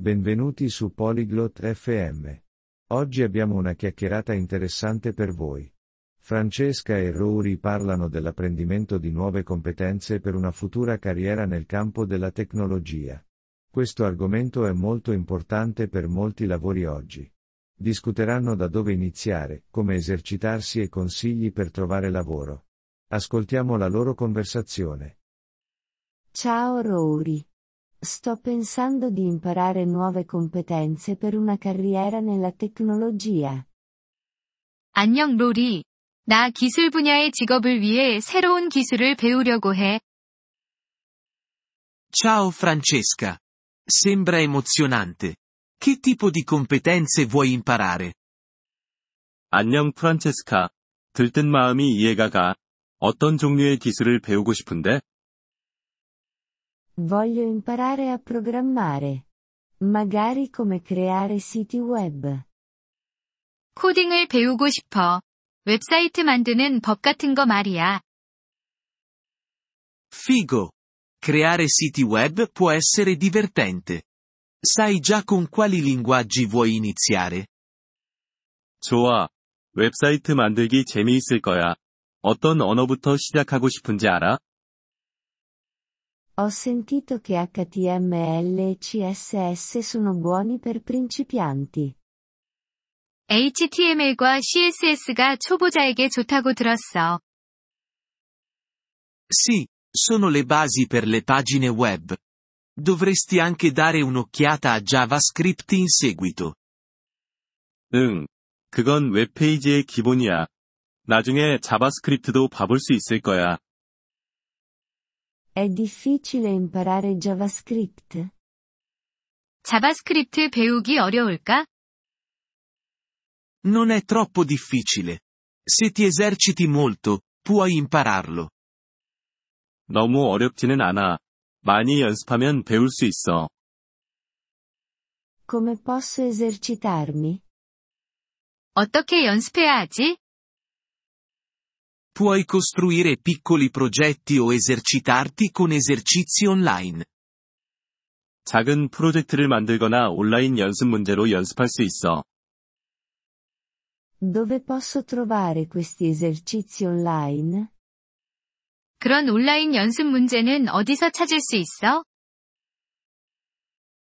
Benvenuti su Polyglot FM. Oggi abbiamo una chiacchierata interessante per voi. Francesca e Rory parlano dell'apprendimento di nuove competenze per una futura carriera nel campo della tecnologia. Questo argomento è molto importante per molti lavori oggi. Discuteranno da dove iniziare, come esercitarsi e consigli per trovare lavoro. Ascoltiamo la loro conversazione. Ciao Rory. Sto pensando di imparare nuove competenze per una carriera nella tecnologia. 안녕 로리. 나 기술 분야의 직업을 위해 새로운 기술을 배우려고 해. Ciao Francesca. Sembra emozionante. Che tipo di competenze vuoi imparare? 안녕 프란체스카. 들뜬 마음이 이해가 가. 어떤 종류의 기술을 배우고 싶은데? Voglio imparare a programmare. Magari come creare siti web. 코딩을 배우고 싶어. 웹사이트 만드는 법 같은 거 말이야. Figo. Creare siti web può essere divertente. Sai già con quali linguaggi vuoi iniziare? 좋아. 웹사이트 만들기 재미있을 거야. 어떤 언어부터 시작하고 싶은지 알아? Ho sentito che HTML e CSS sono buoni per principianti. HTML과 CSS가 초보자에게 좋다고 들었어. Sì, sono le basi per le pagine web. Dovresti anche dare un'occhiata a JavaScript in seguito. 응. 그건 웹페이지의 기본이야. 나중에 자바스크립트도 봐볼 수 있을 거야. È difficile imparare JavaScript? 자바스크립트 배우기 어려울까? Non è troppo difficile. Se ti eserciti molto, puoi impararlo. 너무 어렵지는 않아. 많이 연습하면 배울 수 있어. Come posso esercitarmi? 어떻게 연습해야 하지? Puoi costruire piccoli progetti o esercitarti con esercizi online. 작은 프로젝트를 만들거나 온라인 연습 문제로 연습할 수 있어. Dove posso trovare questi esercizi online? 그런 온라인 연습 문제는 어디서 찾을 수 있어?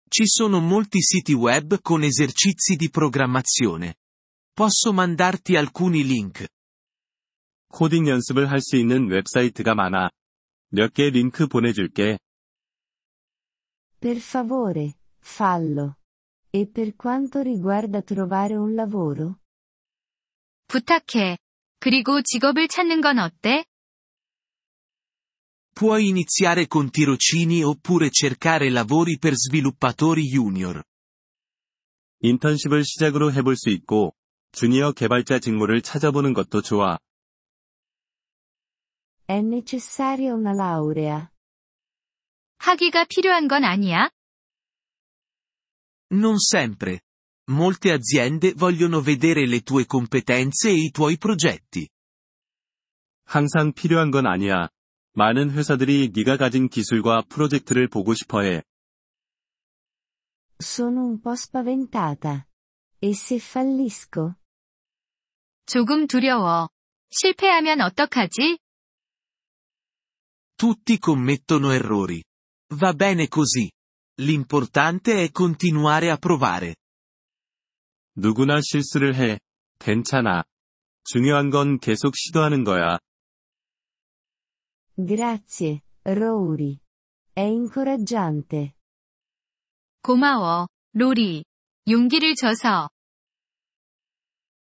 Ci sono molti siti web con esercizi di programmazione. Posso mandarti alcuni link. 코딩 연습을 할 수 있는 웹사이트가 많아. 몇 개 링크 보내줄게. Per favore, fallo. E per quanto riguarda trovare un lavoro? 부탁해. 그리고 직업을 찾는 건 어때? Puoi iniziare con tirocini oppure cercare lavori per sviluppatori junior. 인턴십을 시작으로 해볼 수 있고, 주니어 개발자 직무를 찾아보는 것도 좋아. È necessaria una laurea. 학위가 필요한 건 아니야? Non sempre. Molte aziende vogliono vedere le tue competenze e i tuoi progetti. 항상 필요한 건 아니야. 많은 회사들이 네가 가진 기술과 프로젝트를 보고 싶어 해. Sono un po' spaventata. E se fallisco? 조금 두려워. 실패하면 어떡하지? Tutti commettono errori. Va bene così. L'importante è continuare a provare. 누구나 실수를 해. 괜찮아. 중요한 건 계속 시도하는 거야. Grazie, Rory. È incoraggiante. 고마워, 로리. 용기를 줘서.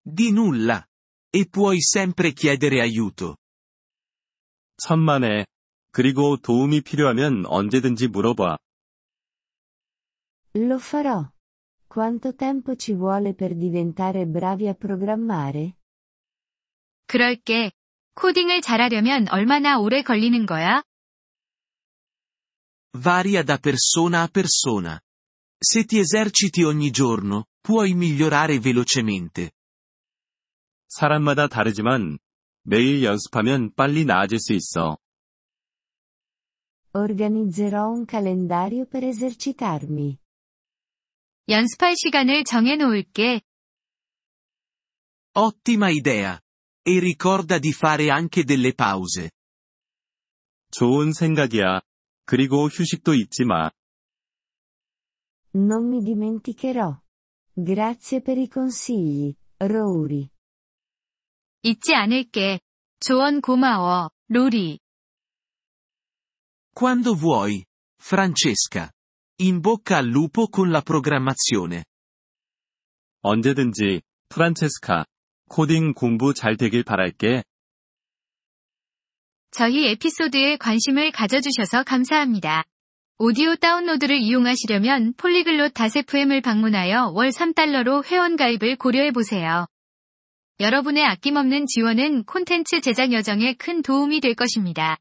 Di nulla. E puoi sempre chiedere aiuto. 천만에. 그리고 도움이 필요하면 언제든지 물어봐. Lo farò. Quanto tempo ci vuole per diventare bravi a programmare? 그럴게. 코딩을 잘하려면 얼마나 오래 걸리는 거야? Varia da persona a persona. Se ti eserciti ogni giorno, puoi migliorare velocemente. 사람마다 다르지만, 매일 연습하면 빨리 나아질 수 있어. Organizzerò un calendario per esercitarmi. 연습할 시간을 정해 놓을게. Ottima idea. E ricorda di fare anche delle pause. 좋은 생각이야. 그리고 휴식도 잊지 마. Non mi dimenticherò. Grazie per i consigli, Rory. 잊지 않을게. 조언 고마워, 로리. Quando vuoi, Francesca. In bocca al lupo con la programmazione. 언제든지, 프란체스카. 코딩 공부 잘 되길 바랄게. 저희 에피소드에 관심을 가져주셔서 감사합니다. 오디오 다운로드를 이용하시려면 폴리글롯 다세프엠을 방문하여 월 3달러로 회원가입을 고려해보세요. 여러분의 아낌없는 지원은 콘텐츠 제작 여정에 큰 도움이 될 것입니다.